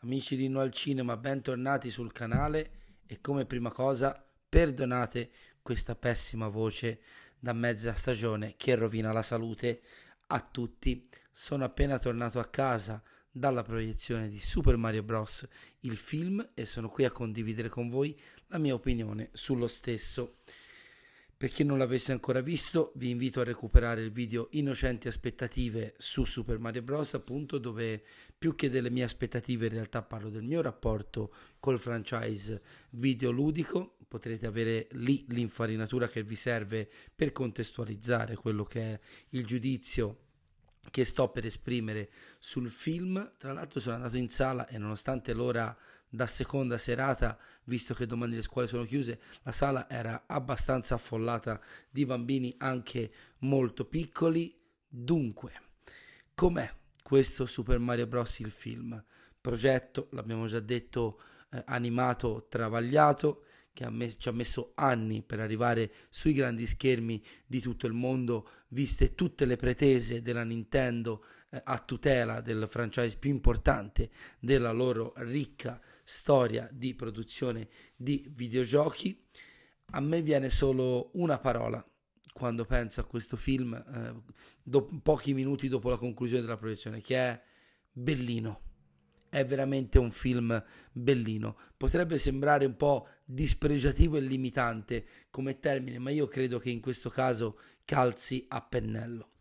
Amici di No al Cinema, bentornati sul canale e come prima cosa perdonate questa pessima voce da mezza stagione che rovina la salute a tutti. Sono appena tornato a casa dalla proiezione di Super Mario Bros. il film e sono qui a condividere con voi la mia opinione sullo stesso. Per chi non l'avesse ancora visto, vi invito a recuperare il video Innocenti aspettative su Super Mario Bros. appunto dove più che delle mie aspettative in realtà parlo del mio rapporto col franchise videoludico. Potrete avere lì l'infarinatura che vi serve per contestualizzare quello che è il giudizio che sto per esprimere sul film. Tra l'altro sono andato in sala e nonostante l'ora da seconda serata, visto che domani le scuole sono chiuse, la sala era abbastanza affollata di bambini anche molto piccoli. Dunque, com'è questo Super Mario Bros. il film? Progetto, l'abbiamo già detto, eh, animato, travagliato, che ha messo, ci ha messo anni per arrivare sui grandi schermi di tutto il mondo, viste tutte le pretese della Nintendo eh, a tutela del franchise più importante della loro ricca storia di produzione di videogiochi. A me viene solo una parola quando penso a questo film, eh, do- pochi minuti dopo la conclusione della proiezione, che è bellino è veramente un film bellino. Potrebbe sembrare un po' dispregiativo e limitante come termine, ma io credo che in questo caso calzi a pennello.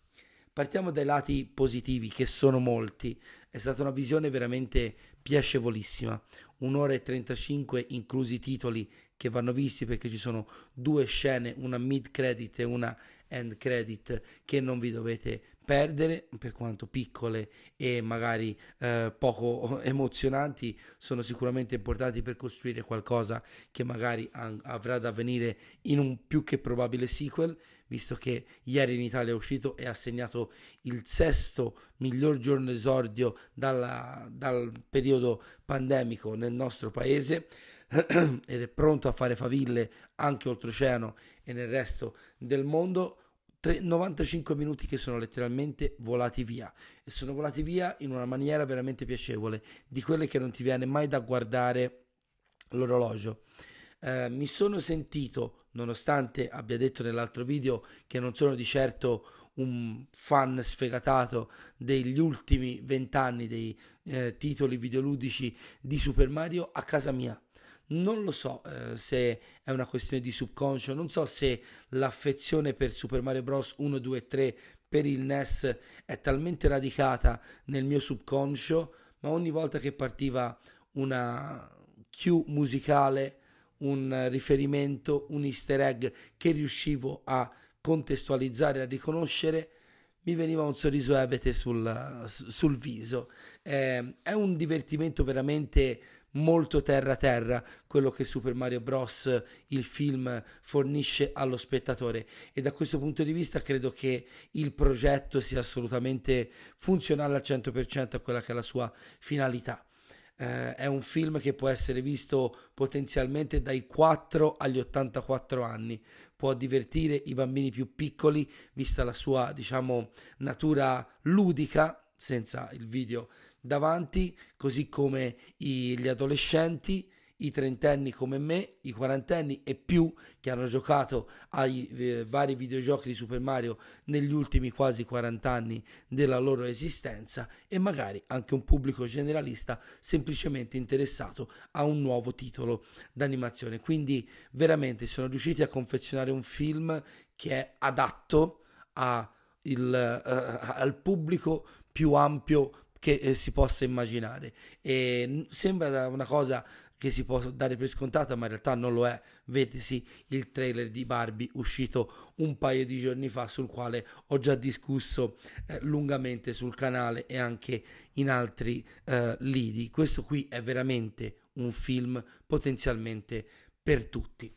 Partiamo dai lati positivi, che sono molti. È stata una visione veramente piacevolissima. Un'ora e 35, inclusi i titoli che vanno visti perché ci sono due scene, una mid credit e una end credit che non vi dovete perdere, per quanto piccole e magari eh, poco emozionanti, sono sicuramente importanti per costruire qualcosa che magari an- avrà da avvenire in un più che probabile sequel, visto che ieri in Italia è uscito e ha segnato il sesto miglior giorno esordio dalla, dal periodo pandemico nel nostro paese ed è pronto a fare faville anche oltreoceano e nel resto del mondo 95 minuti che sono letteralmente volati via e sono volati via in una maniera veramente piacevole, di quelle che non ti viene mai da guardare l'orologio. Eh, mi sono sentito, nonostante abbia detto nell'altro video che non sono di certo un fan sfegatato degli ultimi vent'anni dei eh, titoli videoludici di Super Mario a casa mia. Non lo so eh, se è una questione di subconscio, non so se l'affezione per Super Mario Bros. 1, 2 3 per il NES è talmente radicata nel mio subconscio, ma ogni volta che partiva una cue musicale, un riferimento, un easter egg che riuscivo a contestualizzare, a riconoscere, mi veniva un sorriso ebete sul, sul viso. Eh, è un divertimento veramente molto terra terra quello che Super Mario Bros. il film fornisce allo spettatore e da questo punto di vista credo che il progetto sia assolutamente funzionale al 100% a quella che è la sua finalità. Eh, è un film che può essere visto potenzialmente dai 4 agli 84 anni, può divertire i bambini più piccoli vista la sua diciamo natura ludica senza il video davanti, così come i, gli adolescenti, i trentenni come me, i quarantenni e più che hanno giocato ai eh, vari videogiochi di Super Mario negli ultimi quasi 40 anni della loro esistenza e magari anche un pubblico generalista semplicemente interessato a un nuovo titolo d'animazione. Quindi veramente sono riusciti a confezionare un film che è adatto a il, uh, al pubblico più ampio che eh, si possa immaginare. E sembra una cosa che si può dare per scontata, ma in realtà non lo è. Vedesi il trailer di Barbie uscito un paio di giorni fa, sul quale ho già discusso eh, lungamente sul canale e anche in altri eh, lidi. Questo qui è veramente un film potenzialmente per tutti.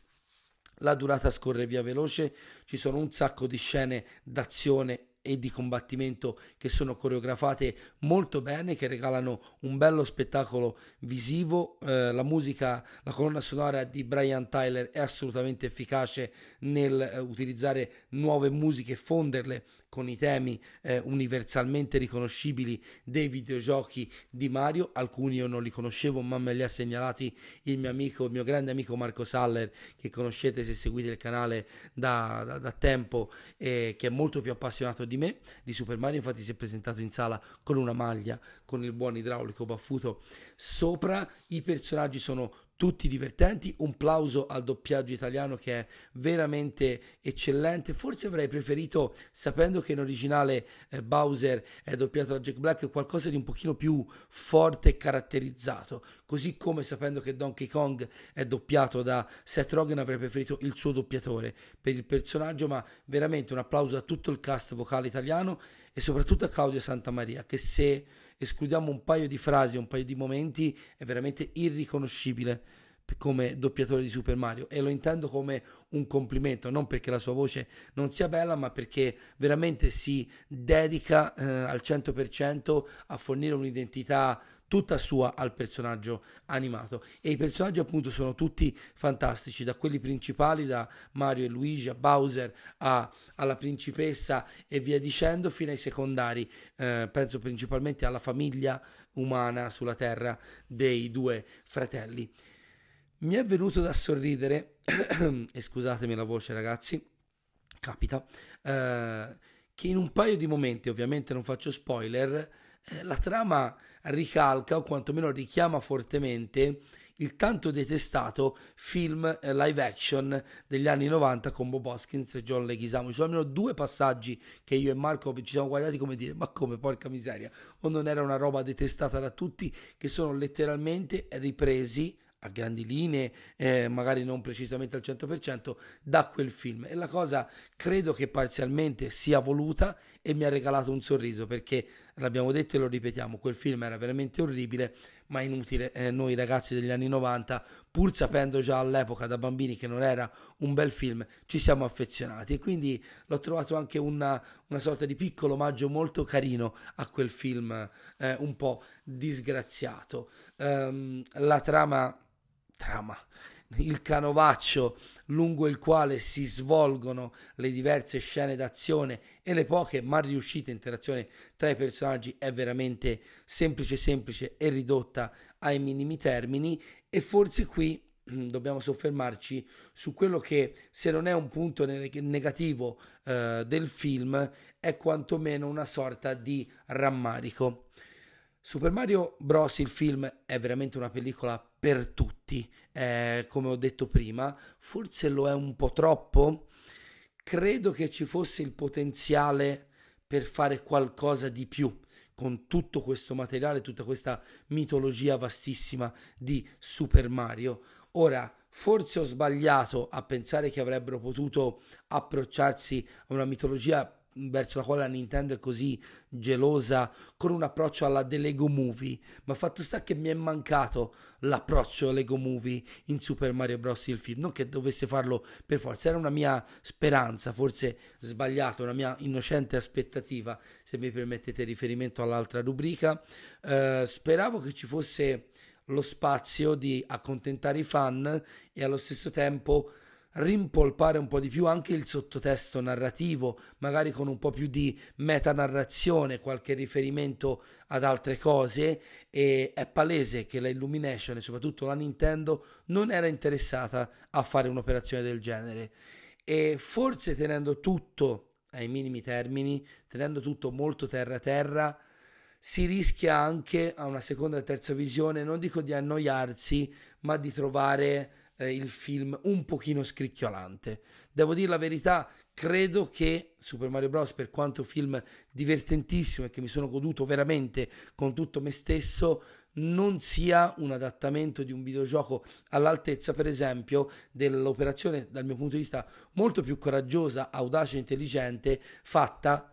La durata scorre via veloce, ci sono un sacco di scene d'azione e di combattimento che sono coreografate molto bene, che regalano un bello spettacolo visivo. Eh, la musica, la colonna sonora di Brian Tyler è assolutamente efficace nel eh, utilizzare nuove musiche e fonderle con i temi eh, universalmente riconoscibili dei videogiochi di Mario. Alcuni io non li conoscevo, ma me li ha segnalati il mio amico, il mio grande amico Marco Saller, che conoscete se seguite il canale da, da, da tempo, eh, che è molto più appassionato di me di Super Mario. Infatti, si è presentato in sala con una maglia con il buon idraulico baffuto sopra. I personaggi sono tutti divertenti, un plauso al doppiaggio italiano che è veramente eccellente, forse avrei preferito, sapendo che in originale eh, Bowser è doppiato da Jack Black, qualcosa di un pochino più forte e caratterizzato, così come sapendo che Donkey Kong è doppiato da Seth Rogen avrei preferito il suo doppiatore per il personaggio, ma veramente un applauso a tutto il cast vocale italiano e soprattutto a Claudio Santamaria che se escludiamo un paio di frasi, un paio di momenti, è veramente irriconoscibile come doppiatore di Super Mario e lo intendo come un complimento, non perché la sua voce non sia bella, ma perché veramente si dedica eh, al 100% a fornire un'identità tutta sua al personaggio animato. E i personaggi appunto sono tutti fantastici da quelli principali da Mario e Luigi a Bowser a, alla principessa e via dicendo fino ai secondari eh, penso principalmente alla famiglia umana sulla terra dei due fratelli mi è venuto da sorridere e scusatemi la voce ragazzi capita eh, che in un paio di momenti ovviamente non faccio spoiler eh, la trama ricalca o quantomeno richiama fortemente il tanto detestato film eh, live action degli anni 90 con Bob Hoskins e John Leguizamo. Ci sono almeno due passaggi che io e Marco ci siamo guardati come dire ma come porca miseria o non era una roba detestata da tutti che sono letteralmente ripresi a grandi linee, eh, magari non precisamente al 100%, da quel film. E la cosa credo che parzialmente sia voluta e mi ha regalato un sorriso perché l'abbiamo detto e lo ripetiamo, quel film era veramente orribile, ma inutile. Eh, noi ragazzi degli anni 90, pur sapendo già all'epoca da bambini che non era un bel film, ci siamo affezionati e quindi l'ho trovato anche una, una sorta di piccolo omaggio molto carino a quel film eh, un po' disgraziato. Um, la trama trama, il canovaccio lungo il quale si svolgono le diverse scene d'azione e le poche ma riuscite interazioni tra i personaggi è veramente semplice semplice e ridotta ai minimi termini e forse qui mm, dobbiamo soffermarci su quello che se non è un punto negativo eh, del film è quantomeno una sorta di rammarico. Super Mario Bros. il film è veramente una pellicola per tutti, eh, come ho detto prima, forse lo è un po' troppo. Credo che ci fosse il potenziale per fare qualcosa di più con tutto questo materiale, tutta questa mitologia vastissima di Super Mario. Ora, forse ho sbagliato a pensare che avrebbero potuto approcciarsi a una mitologia verso la quale la Nintendo è così gelosa con un approccio alla The Lego Movie. Ma fatto sta che mi è mancato l'approccio Lego Movie in Super Mario Bros. il film. Non che dovesse farlo per forza era una mia speranza forse sbagliata una mia innocente aspettativa se mi permettete riferimento all'altra rubrica. Uh, speravo che ci fosse lo spazio di accontentare i fan e allo stesso tempo rimpolpare un po' di più anche il sottotesto narrativo, magari con un po' più di metanarrazione, qualche riferimento ad altre cose. E è palese che la Illumination e soprattutto la Nintendo non era interessata a fare un'operazione del genere. E forse tenendo tutto ai minimi termini, tenendo tutto molto terra terra, si rischia anche a una seconda e terza visione, non dico di annoiarsi, ma di trovare eh, il film un pochino scricchiolante. Devo dire la verità, credo che Super Mario Bros. per quanto film divertentissimo e che mi sono goduto veramente con tutto me stesso, non sia un adattamento di un videogioco all'altezza, per esempio, dell'operazione, dal mio punto di vista, molto più coraggiosa, audace e intelligente, fatta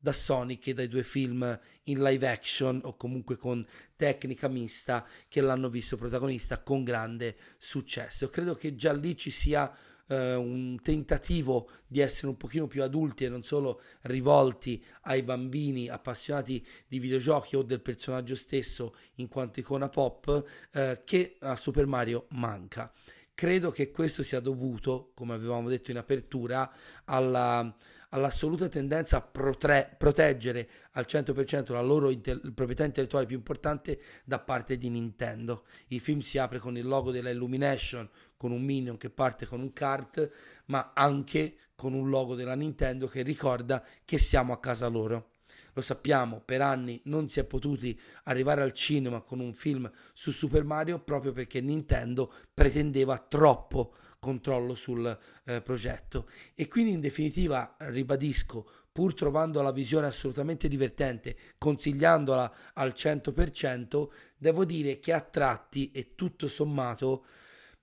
da Sonic e dai due film in live action o comunque con tecnica mista che l'hanno visto protagonista con grande successo. Credo che già lì ci sia eh, un tentativo di essere un pochino più adulti e non solo rivolti ai bambini appassionati di videogiochi o del personaggio stesso in quanto icona pop eh, che a Super Mario manca. Credo che questo sia dovuto, come avevamo detto in apertura, alla all'assoluta tendenza a protre- proteggere al 100% la loro inte- proprietà intellettuale più importante da parte di Nintendo. Il film si apre con il logo della Illumination, con un minion che parte con un kart, ma anche con un logo della Nintendo che ricorda che siamo a casa loro. Lo sappiamo, per anni non si è potuti arrivare al cinema con un film su Super Mario proprio perché Nintendo pretendeva troppo controllo sul eh, progetto. E quindi in definitiva, ribadisco, pur trovando la visione assolutamente divertente, consigliandola al 100%, devo dire che a tratti e tutto sommato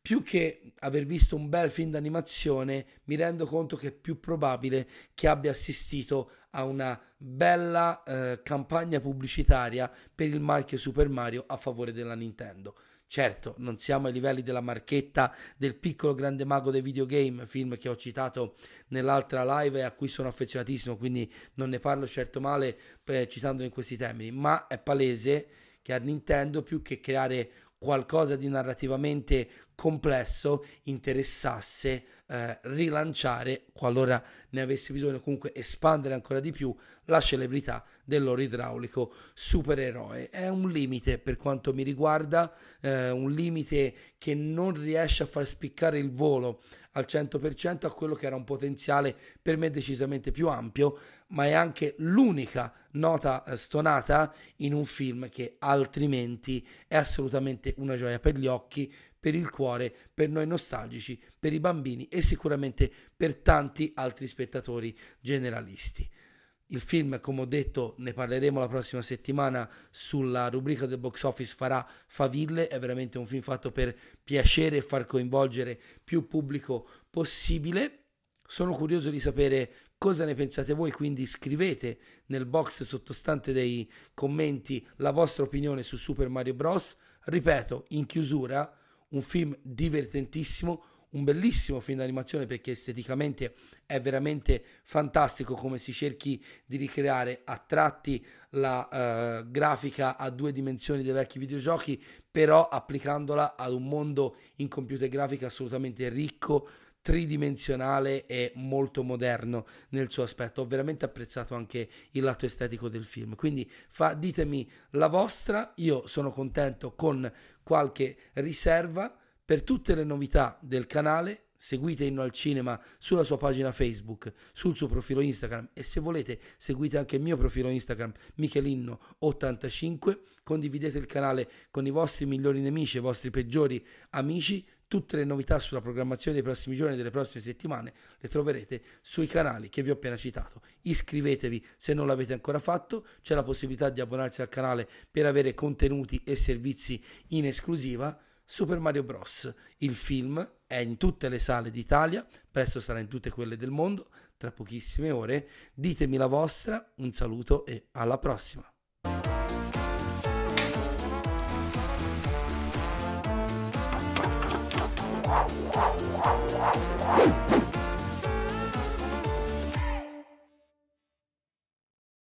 più che aver visto un bel film d'animazione, mi rendo conto che è più probabile che abbia assistito a una bella eh, campagna pubblicitaria per il marchio Super Mario a favore della Nintendo. Certo, non siamo ai livelli della marchetta del piccolo grande mago dei videogame, film che ho citato nell'altra live e a cui sono affezionatissimo, quindi non ne parlo certo male eh, citandolo in questi termini, ma è palese che a Nintendo più che creare qualcosa di narrativamente complesso interessasse eh, rilanciare, qualora ne avesse bisogno, comunque espandere ancora di più la celebrità del loro idraulico supereroe. È un limite per quanto mi riguarda, eh, un limite che non riesce a far spiccare il volo al 100% a quello che era un potenziale per me decisamente più ampio, ma è anche l'unica nota eh, stonata in un film che altrimenti è assolutamente una gioia per gli occhi, per il cuore, per noi nostalgici, per i bambini e sicuramente per tanti altri spettatori generalisti. Il film, come ho detto, ne parleremo la prossima settimana sulla rubrica del box office farà faville, è veramente un film fatto per piacere e far coinvolgere più pubblico possibile. Sono curioso di sapere cosa ne pensate voi, quindi scrivete nel box sottostante dei commenti la vostra opinione su Super Mario Bros. Ripeto, in chiusura, un film divertentissimo, un bellissimo film d'animazione perché esteticamente è veramente fantastico come si cerchi di ricreare a tratti la uh, grafica a due dimensioni dei vecchi videogiochi, però applicandola ad un mondo in computer grafica assolutamente ricco, tridimensionale e molto moderno nel suo aspetto. Ho veramente apprezzato anche il lato estetico del film. Quindi fa, ditemi la vostra, io sono contento con qualche riserva per tutte le novità del canale seguite Inno al Cinema sulla sua pagina Facebook, sul suo profilo Instagram e se volete seguite anche il mio profilo Instagram Michelinno85, condividete il canale con i vostri migliori nemici i vostri peggiori amici, tutte le novità sulla programmazione dei prossimi giorni e delle prossime settimane le troverete sui canali che vi ho appena citato. Iscrivetevi se non l'avete ancora fatto, c'è la possibilità di abbonarsi al canale per avere contenuti e servizi in esclusiva Super Mario Bros. Il film è in tutte le sale d'Italia, presto sarà in tutte quelle del mondo, tra pochissime ore. Ditemi la vostra, un saluto e alla prossima.